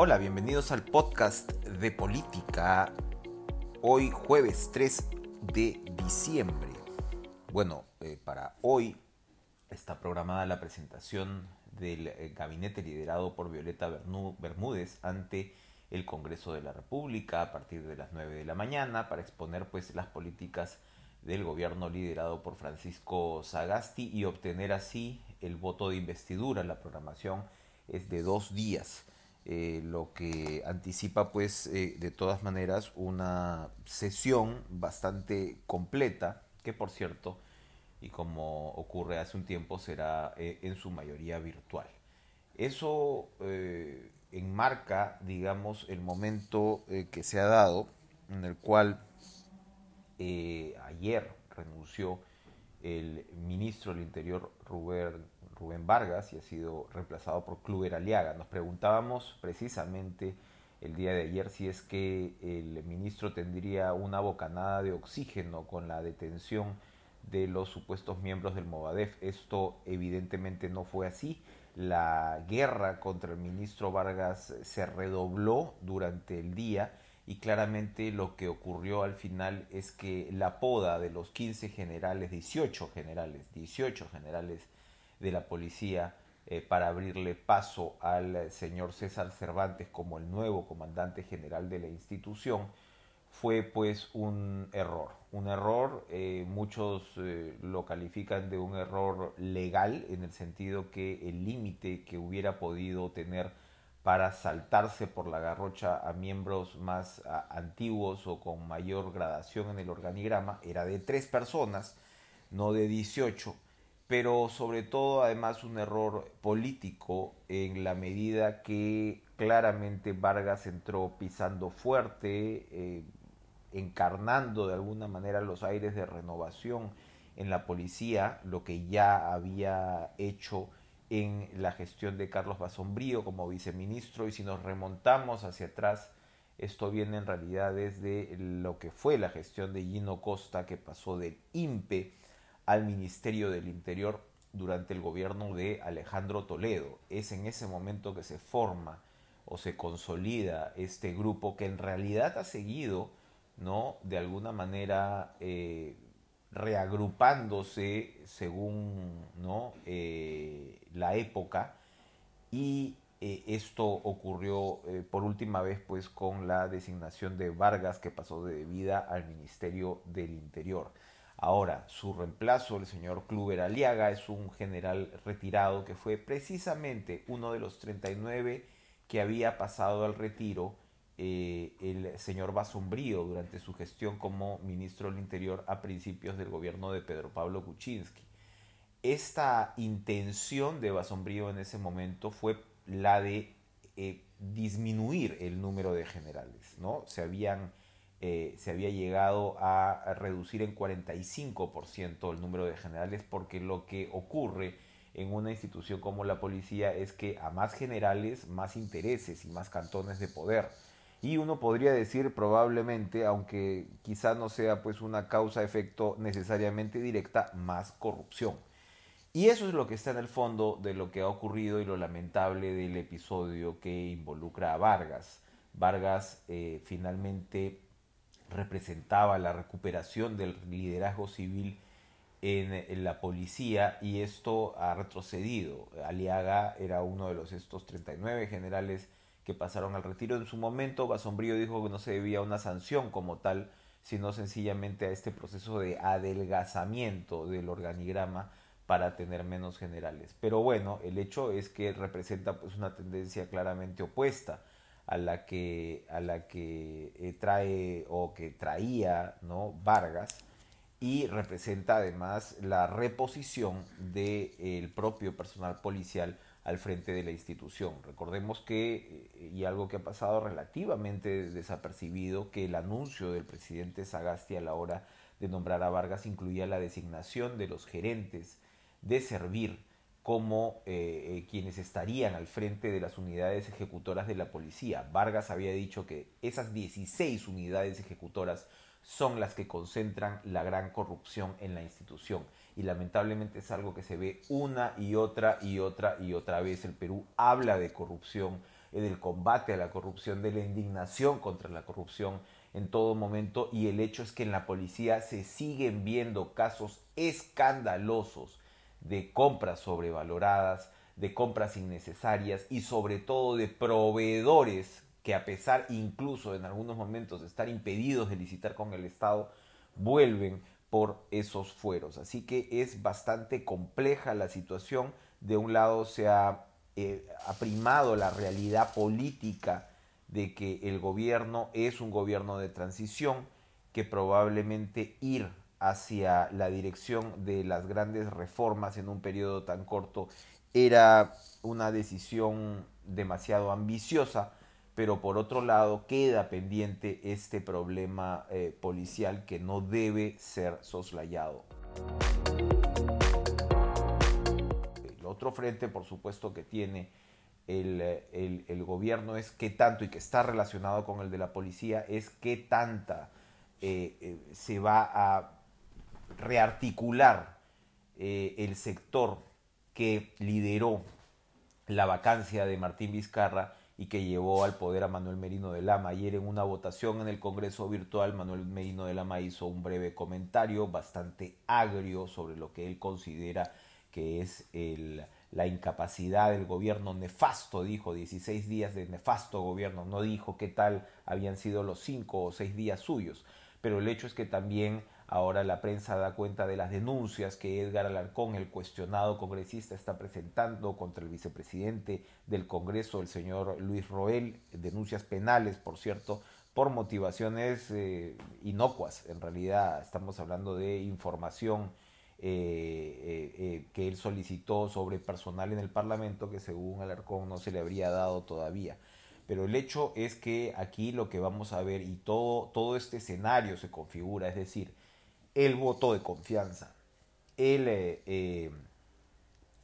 Hola, bienvenidos al podcast de política. Hoy jueves 3 de diciembre. Bueno, eh, para hoy está programada la presentación del eh, gabinete liderado por Violeta Bermúdez ante el Congreso de la República a partir de las 9 de la mañana para exponer pues las políticas del gobierno liderado por Francisco Sagasti y obtener así el voto de investidura. La programación es de dos días. Eh, lo que anticipa pues eh, de todas maneras una sesión bastante completa que por cierto y como ocurre hace un tiempo será eh, en su mayoría virtual. Eso enmarca digamos el momento que se ha dado en el cual ayer renunció el ministro del Interior Rubén Rubén Vargas y ha sido reemplazado por Kluber Aliaga. Nos preguntábamos precisamente el día de ayer si es que el ministro tendría una bocanada de oxígeno con la detención de los supuestos miembros del Movadef. Esto evidentemente no fue así. La guerra contra el ministro Vargas se redobló durante el día y claramente lo que ocurrió al final es que la poda de los 15 generales, 18 generales, 18 generales de la policía eh, para abrirle paso al señor César Cervantes como el nuevo comandante general de la institución, fue pues un error. Un error, eh, muchos eh, lo califican de un error legal en el sentido que el límite que hubiera podido tener para saltarse por la garrocha a miembros más antiguos o con mayor gradación en el organigrama era de tres personas, no de 18 pero sobre todo además un error político en la medida que claramente Vargas entró pisando fuerte, eh, encarnando de alguna manera los aires de renovación en la policía, lo que ya había hecho en la gestión de Carlos Basombrío como viceministro. Y si nos remontamos hacia atrás, esto viene en realidad desde lo que fue la gestión de Gino Costa que pasó del INPE al Ministerio del Interior durante el gobierno de Alejandro Toledo. Es en ese momento que se forma o se consolida este grupo que en realidad ha seguido, ¿no? De alguna manera eh, reagrupándose según, ¿no? Eh, la época y eh, esto ocurrió por última vez pues con la designación de Vargas que pasó de vida al Ministerio del Interior. Ahora, su reemplazo, el señor Kluber Aliaga, es un general retirado que fue precisamente uno de los 39 que había pasado al retiro eh, el señor Basombrío durante su gestión como ministro del Interior a principios del gobierno de Pedro Pablo Kuczynski. Esta intención de Basombrío en ese momento fue la de eh, disminuir el número de generales, ¿no? Se habían eh, se había llegado a, reducir en 45% el número de generales porque lo que ocurre en una institución como la policía es que a más generales, más intereses y más cantones de poder. Y uno podría decir probablemente, aunque quizá no sea pues una causa-efecto necesariamente directa, más corrupción. Y eso es lo que está en el fondo de lo que ha ocurrido y lo lamentable del episodio que involucra a Vargas. Vargas eh, finalmente representaba la recuperación del liderazgo civil en, la policía y esto ha retrocedido. Aliaga era uno de los estos 39 generales que pasaron al retiro en su momento. Basombrío dijo que no se debía a una sanción como tal, sino sencillamente a este proceso de adelgazamiento del organigrama para tener menos generales. Pero bueno, el hecho es que representa pues una tendencia claramente opuesta a la que, a la que eh, trae o que traía ¿no? Vargas y representa además la reposición del propio personal policial al frente de la institución. Recordemos que, eh, y algo que ha pasado relativamente desapercibido, que el anuncio del presidente Sagasti a la hora de nombrar a Vargas incluía la designación de los gerentes de servir como eh, eh, quienes estarían al frente de las unidades ejecutoras de la policía. Vargas había dicho que esas 16 unidades ejecutoras son las que concentran la gran corrupción en la institución. Y lamentablemente es algo que se ve una y otra y otra y otra vez. El Perú habla de corrupción, del combate a la corrupción, de la indignación contra la corrupción en todo momento y el hecho es que en la policía se siguen viendo casos escandalosos de compras sobrevaloradas, de compras innecesarias y sobre todo de proveedores que a pesar incluso en algunos momentos de estar impedidos de licitar con el Estado, vuelven por esos fueros. Así que es bastante compleja la situación. De un lado se ha eh, primado la realidad política de que el gobierno es un gobierno de transición, que probablemente ir hacia la dirección de las grandes reformas en un periodo tan corto era una decisión demasiado ambiciosa, pero por otro lado queda pendiente este problema eh, policial que no debe ser soslayado. El otro frente, por supuesto, que tiene el, gobierno es qué tanto, y que está relacionado con el de la policía, es qué tanta eh, eh, se va a rearticular el sector que lideró la vacancia de Martín Vizcarra y que llevó al poder a Manuel Merino de Lama. Ayer en una votación en el Congreso Virtual, Manuel Merino de Lama hizo un breve comentario bastante agrio sobre lo que él considera que es la incapacidad del gobierno nefasto, dijo 16 días de nefasto gobierno, no dijo qué tal habían sido los cinco o seis días suyos, pero el hecho es que también Ahora la prensa da cuenta de las denuncias que Edgar Alarcón, el cuestionado congresista, está presentando contra el vicepresidente del Congreso, el señor Luis Roel, denuncias penales, por cierto, por motivaciones eh, inocuas. En realidad estamos hablando de información eh, eh, que él solicitó sobre personal en el Parlamento que según Alarcón no se le habría dado todavía. Pero el hecho es que aquí lo que vamos a ver y todo, todo este escenario se configura, es decir, el voto de confianza, el, eh, eh,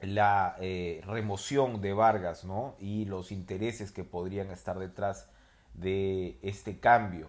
la eh, remoción de Vargas ¿no? y los intereses que podrían estar detrás de este cambio.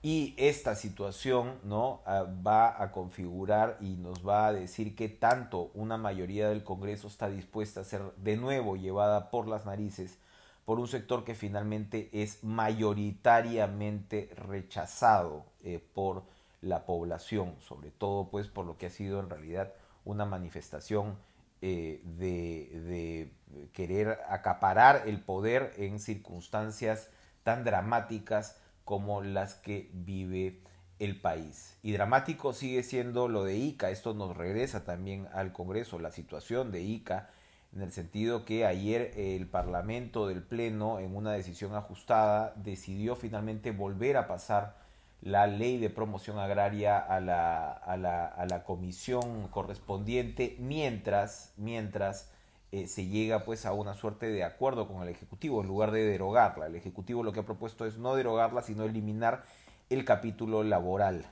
Y esta situación ¿no? Va a configurar y nos va a decir que tanto una mayoría del Congreso está dispuesta a ser de nuevo llevada por las narices por un sector que finalmente es mayoritariamente rechazado por la población, sobre todo pues por lo que ha sido en realidad una manifestación eh, de, querer acaparar el poder en circunstancias tan dramáticas como las que vive el país. Y dramático sigue siendo lo de ICA, esto nos regresa también al Congreso, la situación de ICA, en el sentido que ayer el Parlamento del Pleno, en una decisión ajustada, decidió finalmente volver a pasar la ley de promoción agraria a la, a la, a la comisión correspondiente mientras, mientras eh, se llega pues a una suerte de acuerdo con el Ejecutivo en lugar de derogarla. El Ejecutivo lo que ha propuesto es no derogarla, sino eliminar el capítulo laboral.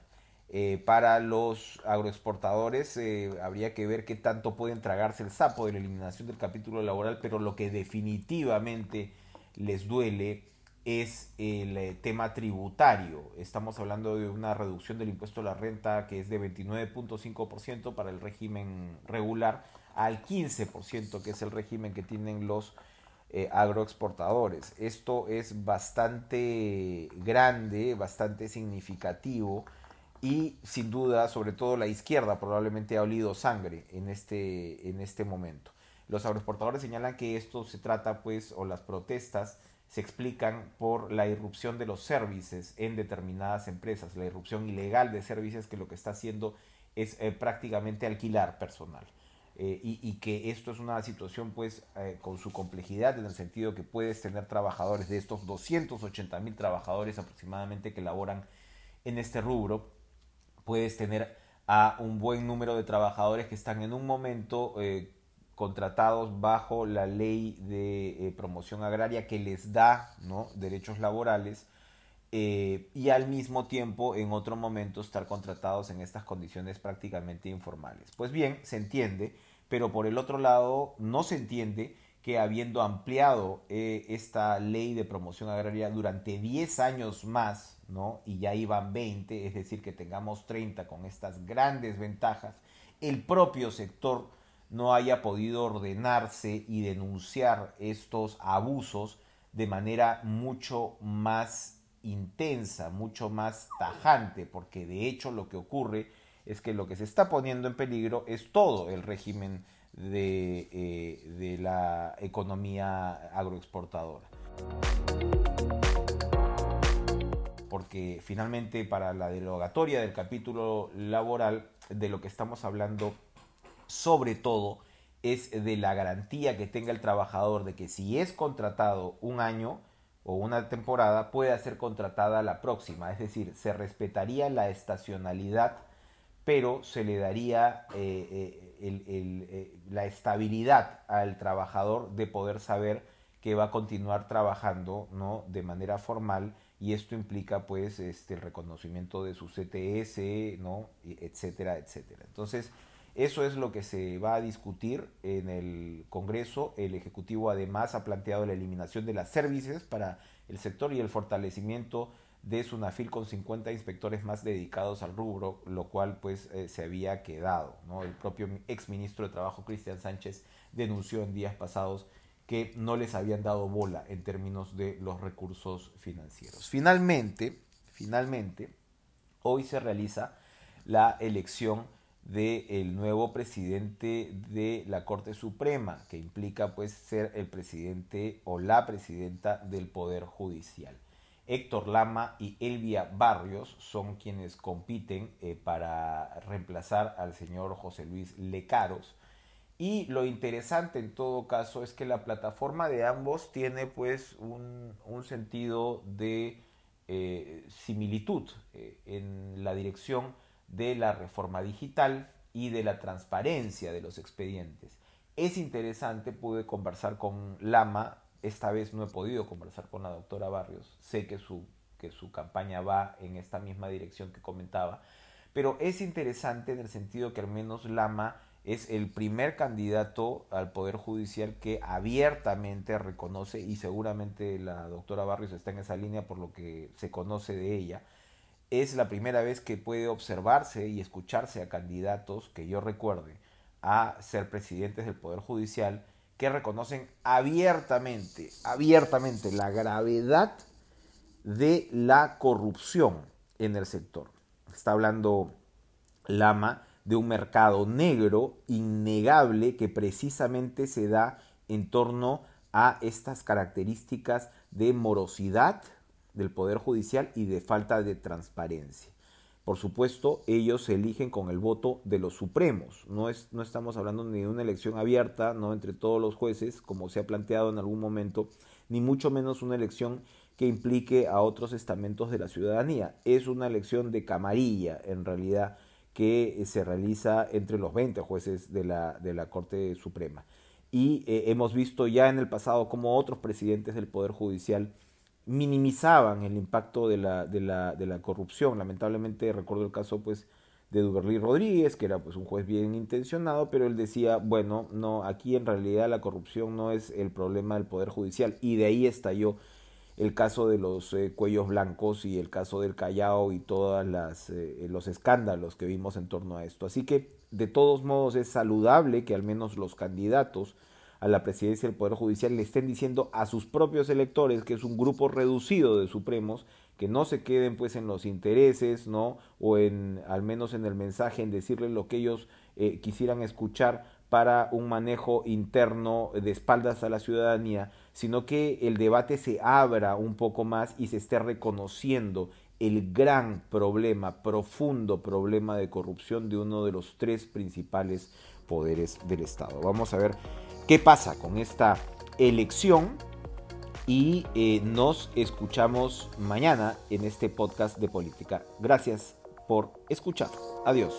Eh, para los agroexportadores eh, habría que ver qué tanto pueden tragarse el sapo de la eliminación del capítulo laboral, pero lo que definitivamente les duele es el eh, tema tributario. Estamos hablando de una reducción del impuesto a la renta que es de 29.5% para el régimen regular al 15% que es el régimen que tienen los eh, agroexportadores. Esto es bastante grande, bastante significativo y sin duda, sobre todo la izquierda probablemente ha olido sangre en este, en este momento. Los agroexportadores señalan que esto se trata pues o las protestas se explican por la irrupción de los services en determinadas empresas, la irrupción ilegal de servicios que lo que está haciendo es eh, prácticamente alquilar personal. Eh, y, que esto es una situación pues eh, con su complejidad en el sentido que puedes tener trabajadores de estos 280 mil trabajadores aproximadamente que laboran en este rubro, puedes tener a un buen número de trabajadores que están en un momento contratados bajo la ley de eh, promoción agraria que les da derechos laborales eh, y al mismo tiempo en otro momento estar contratados en estas condiciones prácticamente informales. Pues bien, se entiende, pero por el otro lado no se entiende que habiendo ampliado eh, esta ley de promoción agraria durante 10 años más, ¿no? y ya iban 20, es decir, que tengamos 30 con estas grandes ventajas, el propio sector no haya podido ordenarse y denunciar estos abusos de manera mucho más intensa, mucho más tajante, porque de hecho lo que ocurre es que lo que se está poniendo en peligro es todo el régimen de, eh, de la economía agroexportadora. Porque finalmente para la derogatoria del capítulo laboral de lo que estamos hablando sobre todo es de la garantía que tenga el trabajador de que si es contratado un año o una temporada pueda ser contratada la próxima, es decir, se respetaría la estacionalidad pero se le daría eh, eh, eh, la estabilidad al trabajador de poder saber que va a continuar trabajando ¿no? de manera formal y esto implica pues este, el reconocimiento de su CTS, ¿no? etcétera, etcétera. Entonces, eso es lo que se va a discutir en el Congreso. El Ejecutivo además ha planteado la eliminación de las servicios para el sector y el fortalecimiento de Sunafil con 50 inspectores más dedicados al rubro, lo cual pues eh, se había quedado. ¿no? El propio exministro de Trabajo, Cristian Sánchez, denunció en días pasados que no les habían dado bola en términos de los recursos financieros. Finalmente, finalmente, hoy se realiza la elección del nuevo presidente de la Corte Suprema, que implica pues ser el presidente o la presidenta del Poder Judicial. Héctor Lama y Elvia Barrios son quienes compiten eh, para reemplazar al señor José Luis Lecaros. Y lo interesante en todo caso es que la plataforma de ambos tiene pues un, sentido de eh, similitud eh, en la dirección de la reforma digital y de la transparencia de los expedientes. Es interesante, pude conversar con Lama esta vez no he podido conversar con la doctora Barrios. Sé que su, que su campaña va en esta misma dirección que comentaba. Pero es interesante en el sentido que al menos Lama es el primer candidato al Poder Judicial que abiertamente reconoce, y seguramente la doctora Barrios está en esa línea por lo que se conoce de ella, es la primera vez que puede observarse y escucharse a candidatos que yo recuerde a ser presidentes del Poder Judicial que reconocen abiertamente, abiertamente la gravedad de la corrupción en el sector. Está hablando Lama de un mercado negro innegable que precisamente se da en torno a estas características de morosidad del Poder Judicial y de falta de transparencia. Por supuesto, ellos se eligen con el voto de los supremos. No, es, no estamos hablando ni de una elección abierta, no entre todos los jueces, como se ha planteado en algún momento, ni mucho menos una elección que implique a otros estamentos de la ciudadanía. Es una elección de camarilla, en realidad, que se realiza entre los 20 jueces de la, de la Corte Suprema. Y eh, hemos visto ya en el pasado como otros presidentes del Poder Judicial minimizaban el impacto de la, de la, de la corrupción. Lamentablemente recuerdo el caso pues de Duberly Rodríguez, que era pues un juez bien intencionado, pero él decía, bueno, no, aquí en realidad la corrupción no es el problema del Poder Judicial. Y de ahí estalló el caso de los eh, cuellos blancos y el caso del Callao y todos eh, los escándalos que vimos en torno a esto. Así que, de todos modos, es saludable que al menos los candidatos a la presidencia del Poder Judicial le estén diciendo a sus propios electores, que es un grupo reducido de supremos, que no se queden pues en los intereses, ¿no? O en, al menos en el mensaje, en decirles lo que ellos eh, quisieran escuchar para un manejo interno de espaldas a la ciudadanía, sino que el debate se abra un poco más y se esté reconociendo el gran problema, profundo problema de corrupción de uno de los tres principales poderes del Estado. Vamos a ver qué pasa con esta elección y eh, nos escuchamos mañana en este podcast de política. Gracias por escuchar. Adiós.